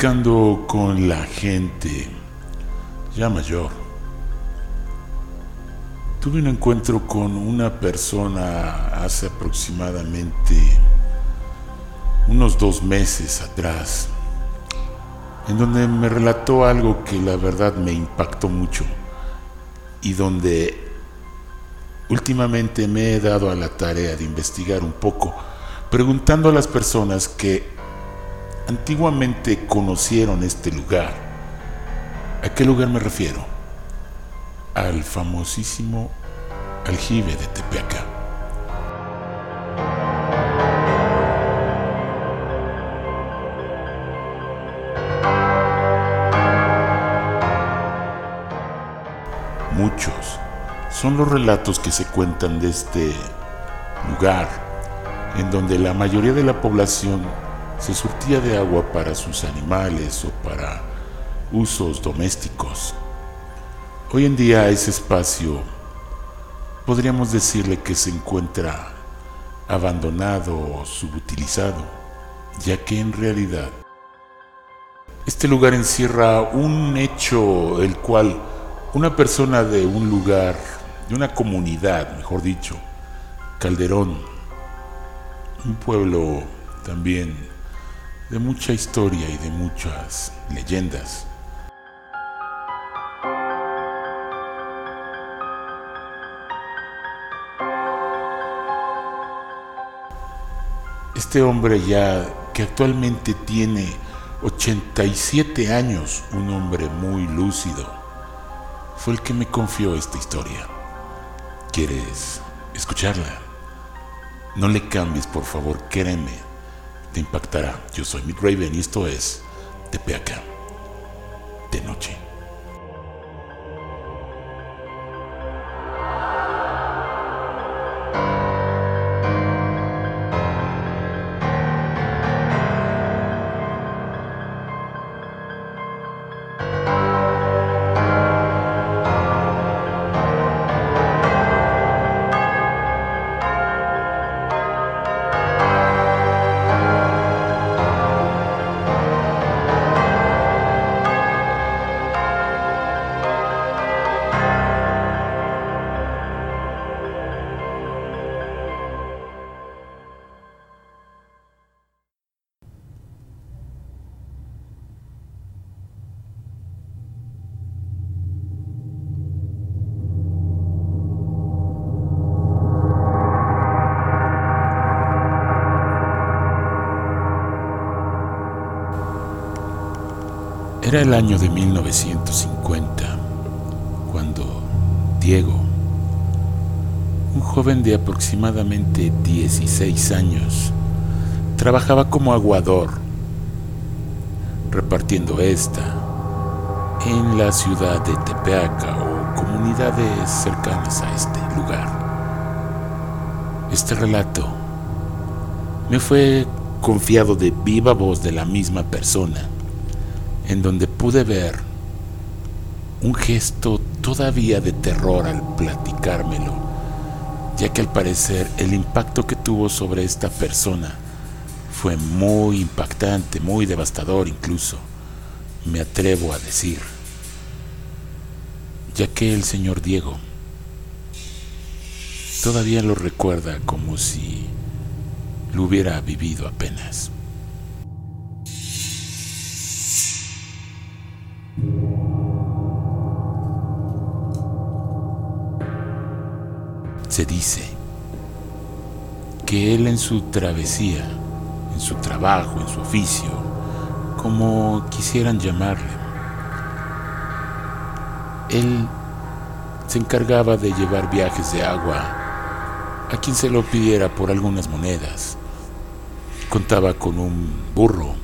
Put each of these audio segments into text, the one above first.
platicando con la gente. Ya mayor, tuve un encuentro con una persona hace aproximadamente unos dos meses atrás, en donde me relató algo que la verdad me impactó mucho y donde últimamente me he dado a la tarea de investigar un poco, preguntando a las personas que antiguamente conocieron este lugar. ¿A qué lugar me refiero? Al famosísimo aljibe de Tepeaca. Muchos son los relatos que se cuentan de este lugar, en donde la mayoría de la población se surtía de agua para sus animales o para usos domésticos. Hoy en día ese espacio podríamos decirle que se encuentra abandonado o subutilizado, ya que en realidad este lugar encierra un hecho el cual una persona de un lugar, de una comunidad, mejor dicho, Calderón, un pueblo también de mucha historia y de muchas leyendas. Este hombre ya que actualmente tiene 87 años, un hombre muy lúcido, fue el que me confió esta historia. ¿Quieres escucharla? No le cambies, por favor, créeme te impactará. Yo soy Mick Raven y esto es Tepeaca de noche. Era el año de 1950, cuando Diego, un joven de aproximadamente 16 años, trabajaba como aguador, repartiendo esta en la ciudad de Tepeaca o comunidades cercanas a este lugar. Este relato me fue confiado de viva voz de la misma persona en donde pude ver un gesto todavía de terror al platicármelo, ya que al parecer el impacto que tuvo sobre esta persona fue muy impactante, muy devastador incluso, me atrevo a decir, ya que el señor Diego todavía lo recuerda como si lo hubiera vivido apenas. Se dice que él en su travesía, en su trabajo, en su oficio, como quisieran llamarle, él se encargaba de llevar viajes de agua a quien se lo pidiera por algunas monedas. Contaba con un burro,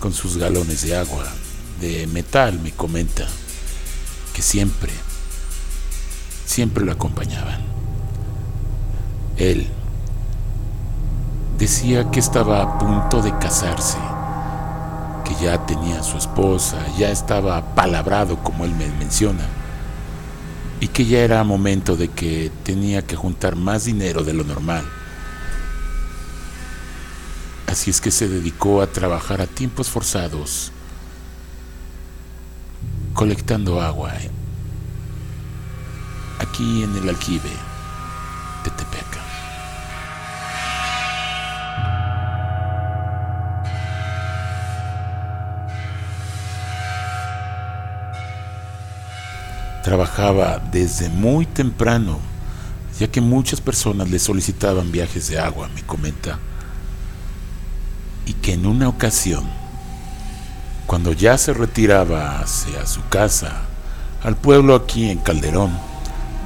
con sus galones de agua, de metal, me comenta, que siempre, siempre lo acompañaban. Él decía que estaba a punto de casarse, que ya tenía su esposa, ya estaba palabrado como él me menciona, y que ya era momento de que tenía que juntar más dinero de lo normal. Así es que se dedicó a trabajar a tiempos forzados colectando agua eh, aquí en el aljibe de Tepeca. Trabajaba desde muy temprano, ya que muchas personas le solicitaban viajes de agua, me comenta, y que en una ocasión, cuando ya se retiraba hacia su casa, al pueblo aquí en Calderón,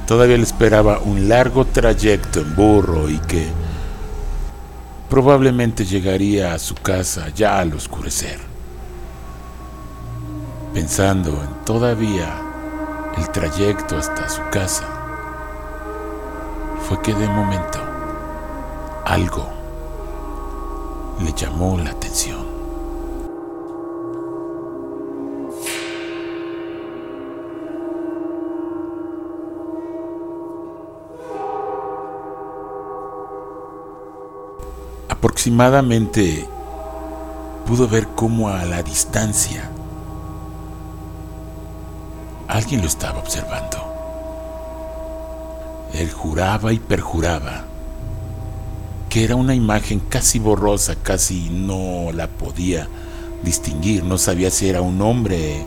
todavía le esperaba un largo trayecto en burro y que probablemente llegaría a su casa ya al oscurecer. Pensando en todavía el trayecto hasta su casa, fue que de momento algo le llamó la atención. Aproximadamente pudo ver cómo a la distancia alguien lo estaba observando. Él juraba y perjuraba que era una imagen casi borrosa, casi no la podía distinguir, no sabía si era un hombre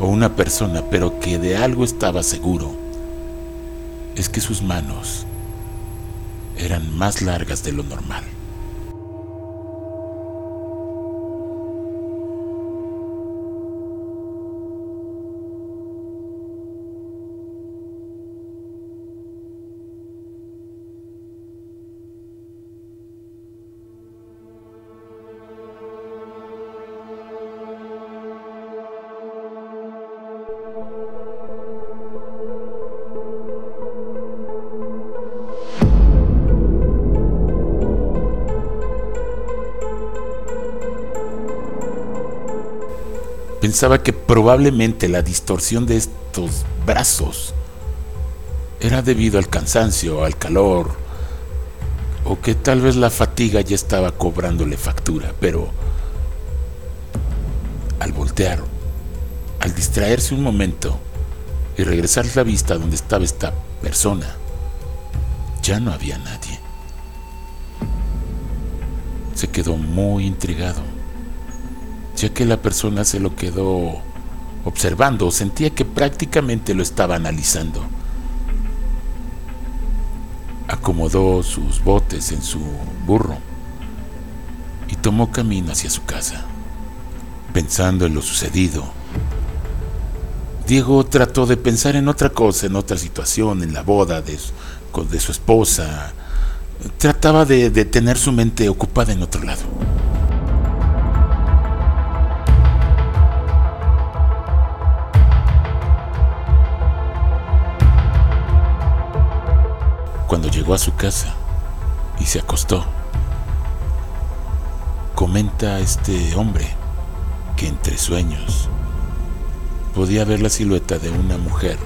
o una persona, pero que de algo estaba seguro. Es que sus manos eran más largas de lo normal. Pensaba que probablemente la distorsión de estos brazos era debido al cansancio, al calor, o que tal vez la fatiga ya estaba cobrándole factura, pero al voltear, al distraerse un momento y regresar la vista donde estaba esta persona, ya no había nadie. Se quedó muy intrigado ya que la persona se lo quedó observando, sentía que prácticamente lo estaba analizando. Acomodó sus botes en su burro y tomó camino hacia su casa. Pensando en lo sucedido, Diego trató de pensar en otra cosa, en otra situación, en la boda de su, esposa. Trataba de tener su mente ocupada en otro lado. Llegó a su casa y se acostó. Comenta este hombre que entre sueños podía ver la silueta de una mujer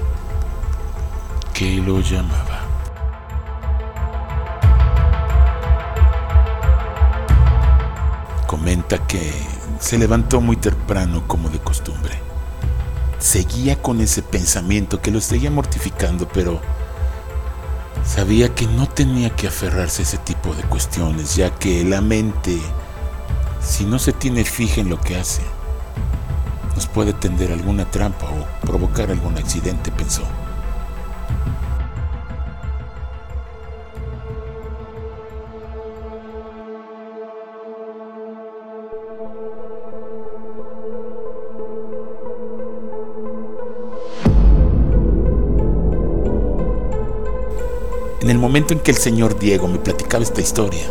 que lo llamaba. Comenta que se levantó muy temprano como de costumbre. Seguía con ese pensamiento que lo seguía mortificando, pero Sabía que no tenía que aferrarse a ese tipo de cuestiones, ya que la mente, si no se tiene fija en lo que hace, nos puede tender alguna trampa o provocar algún accidente, pensó. En el momento en que el señor Diego me platicaba esta historia,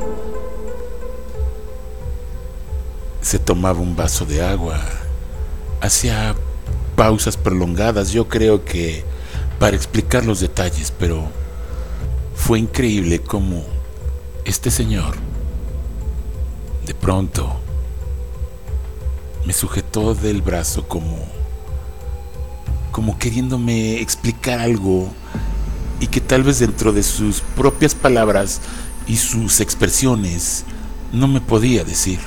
se tomaba un vaso de agua, hacía pausas prolongadas, yo creo que para explicar los detalles, pero fue increíble cómo este señor de pronto me sujetó del brazo como como queriéndome explicar algo y que tal vez dentro de sus propias palabras y sus expresiones no me podía decir.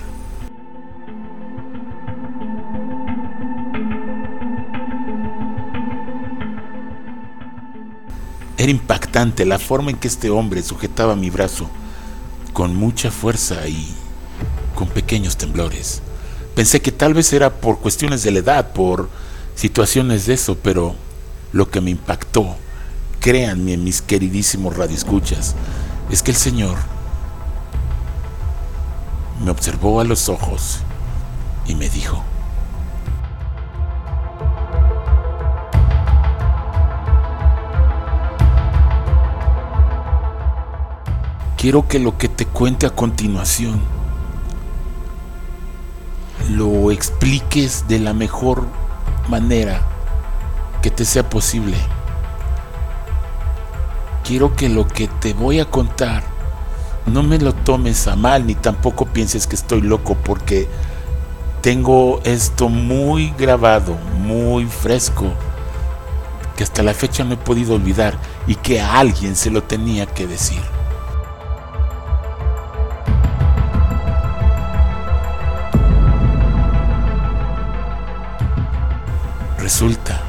Era impactante la forma en que este hombre sujetaba mi brazo, con mucha fuerza y con pequeños temblores. Pensé que tal vez era por cuestiones de la edad, por situaciones de eso, pero lo que me impactó créanme mis queridísimos radioescuchas, es que el Señor me observó a los ojos y me dijo, quiero que lo que te cuente a continuación lo expliques de la mejor manera que te sea posible. Quiero que lo que te voy a contar no me lo tomes a mal ni tampoco pienses que estoy loco porque tengo esto muy grabado, muy fresco, que hasta la fecha no he podido olvidar y que a alguien se lo tenía que decir. Resulta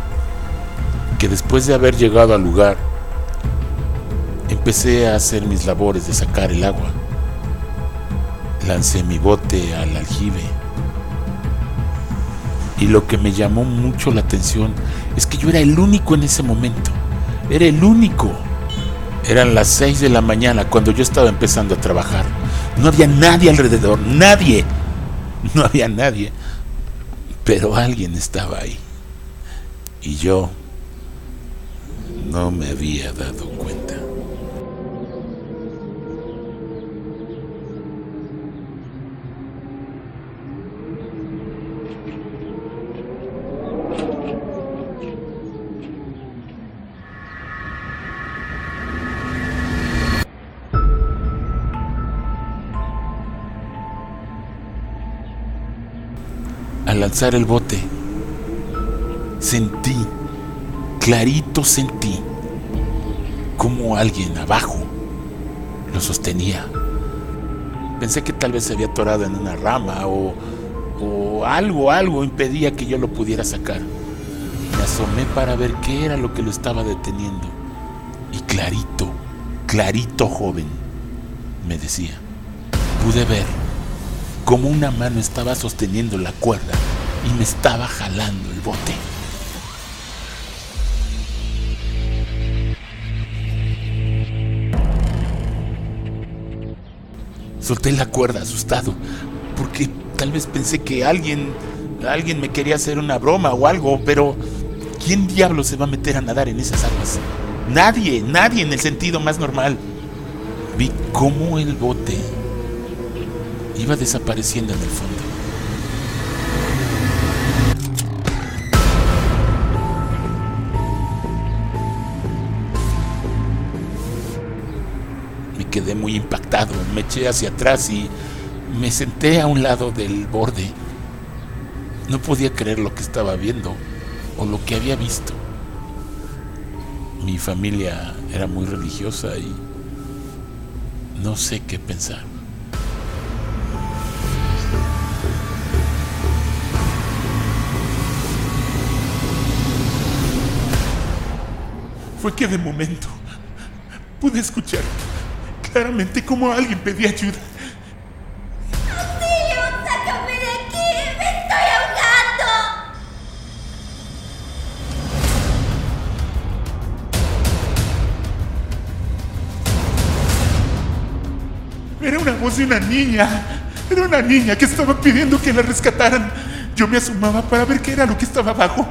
que después de haber llegado al lugar, empecé a hacer mis labores de sacar el agua. Lancé mi bote al aljibe. Y lo que me llamó mucho la atención es que yo era el único en ese momento. Era el único. Eran las 6 de la mañana cuando yo estaba empezando a trabajar. No había nadie alrededor, nadie. No había nadie. Pero alguien estaba ahí y yo no me había dado cuenta. Al alzar el bote, sentí, clarito sentí, como alguien abajo lo sostenía. Pensé que tal vez se había atorado en una rama o, o algo, algo impedía que yo lo pudiera sacar. Me asomé para ver qué era lo que lo estaba deteniendo. Y clarito, clarito joven, me decía, pude ver cómo una mano estaba sosteniendo la cuerda y me estaba jalando el bote. Solté la cuerda asustado, porque tal vez pensé que alguien, alguien me quería hacer una broma o algo, pero ¿quién diablo se va a meter a nadar en esas aguas? Nadie, nadie en el sentido más normal. Vi cómo el bote iba desapareciendo en el fondo. quedé muy impactado. Me eché hacia atrás y me senté a un lado del borde. No podía creer lo que estaba viendo o lo que había visto. Mi familia era muy religiosa y no sé qué pensar. Fue que de momento pude escuchar claramente como alguien pedía ayuda. ¡Auxilio! ¡Sácame de aquí! ¡Me estoy ahogando! Era una voz de una niña. Era una niña que estaba pidiendo que la rescataran. Yo me asomaba para ver qué era lo que estaba abajo.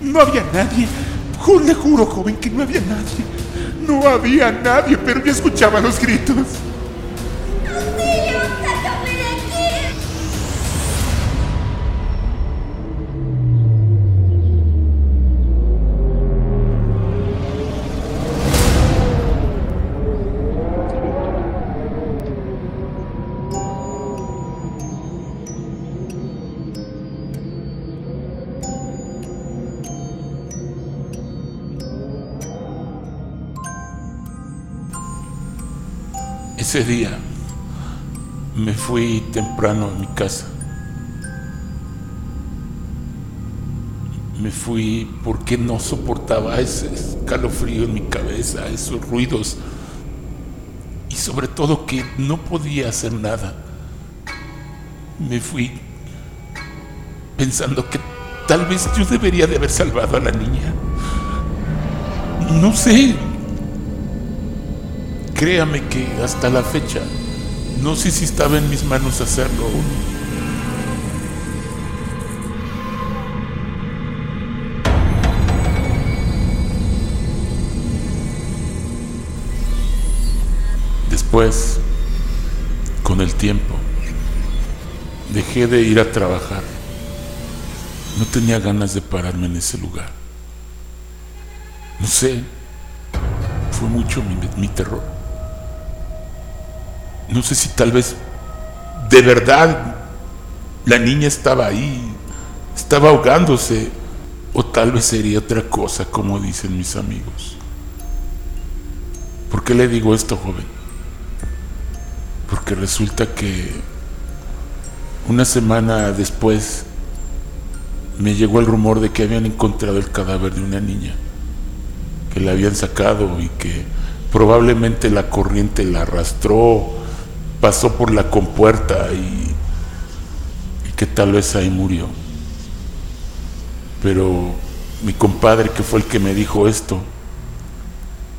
No había nadie. Le juro, joven, que no había nadie. No había nadie, pero yo escuchaba los gritos. Ese día me fui temprano a mi casa. Me fui porque no soportaba ese escalofrío en mi cabeza, esos ruidos y sobre todo que no podía hacer nada. Me fui pensando que tal vez yo debería de haber salvado a la niña. No sé. Créame que hasta la fecha no sé si estaba en mis manos hacerlo Después, con el tiempo, dejé de ir a trabajar. No tenía ganas de pararme en ese lugar. No sé, fue mucho mi, terror. No sé si tal vez de verdad la niña estaba ahí, estaba ahogándose, o tal vez sería otra cosa, como dicen mis amigos. ¿Por qué le digo esto, joven? porque resulta que una semana después me llegó el rumor de que habían encontrado el cadáver de una niña, que la habían sacado y que probablemente la corriente la arrastró, pasó por la compuerta y, y que tal vez ahí murió. Pero mi compadre, que fue el que me dijo esto,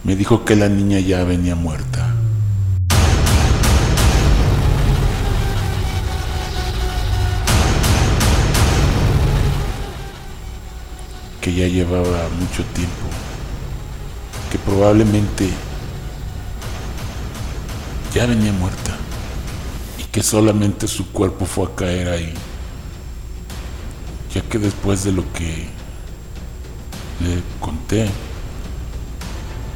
me dijo que la niña ya venía muerta. que ya llevaba mucho tiempo, que probablemente ya venía muerta que solamente su cuerpo fue a caer ahí, ya que después de lo que le conté,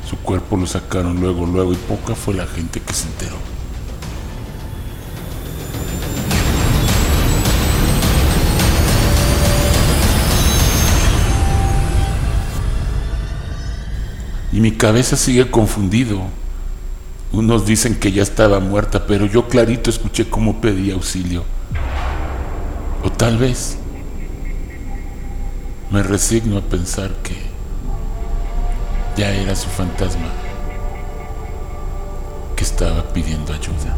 su cuerpo lo sacaron luego, luego y poca fue la gente que se enteró. y mi cabeza sigue confundido. Unos dicen que ya estaba muerta, pero yo clarito escuché cómo pedía auxilio. O tal vez me resigno a pensar que ya era su fantasma que estaba pidiendo ayuda.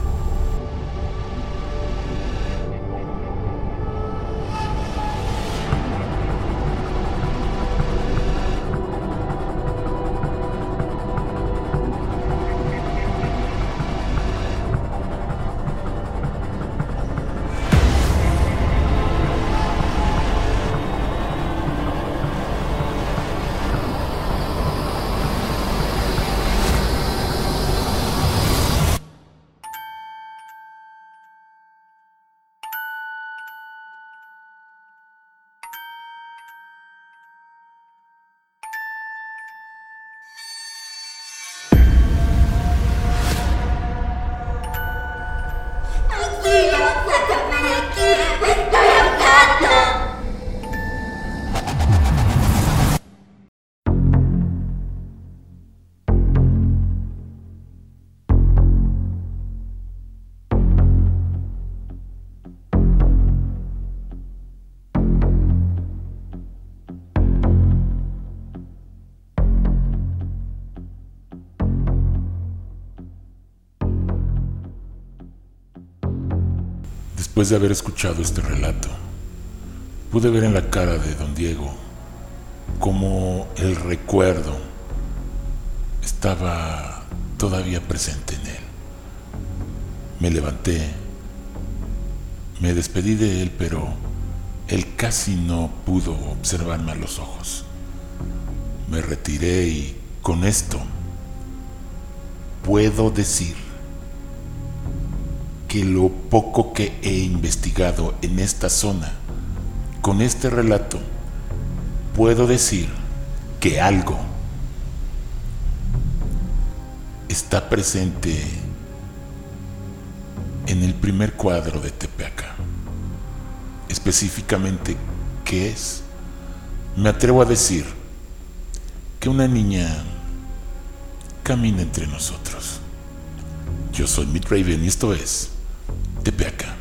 Después de haber escuchado este relato, pude ver en la cara de don Diego cómo el recuerdo estaba todavía presente en él. Me levanté, me despedí de él, pero él casi no pudo observarme a los ojos. Me retiré y con esto puedo decir que lo poco que he investigado en esta zona, con este relato, puedo decir que algo está presente en el primer cuadro de Tepeaca. Específicamente, ¿qué es? Me atrevo a decir que una niña camina entre nosotros. Yo soy Mitt Raven y esto es de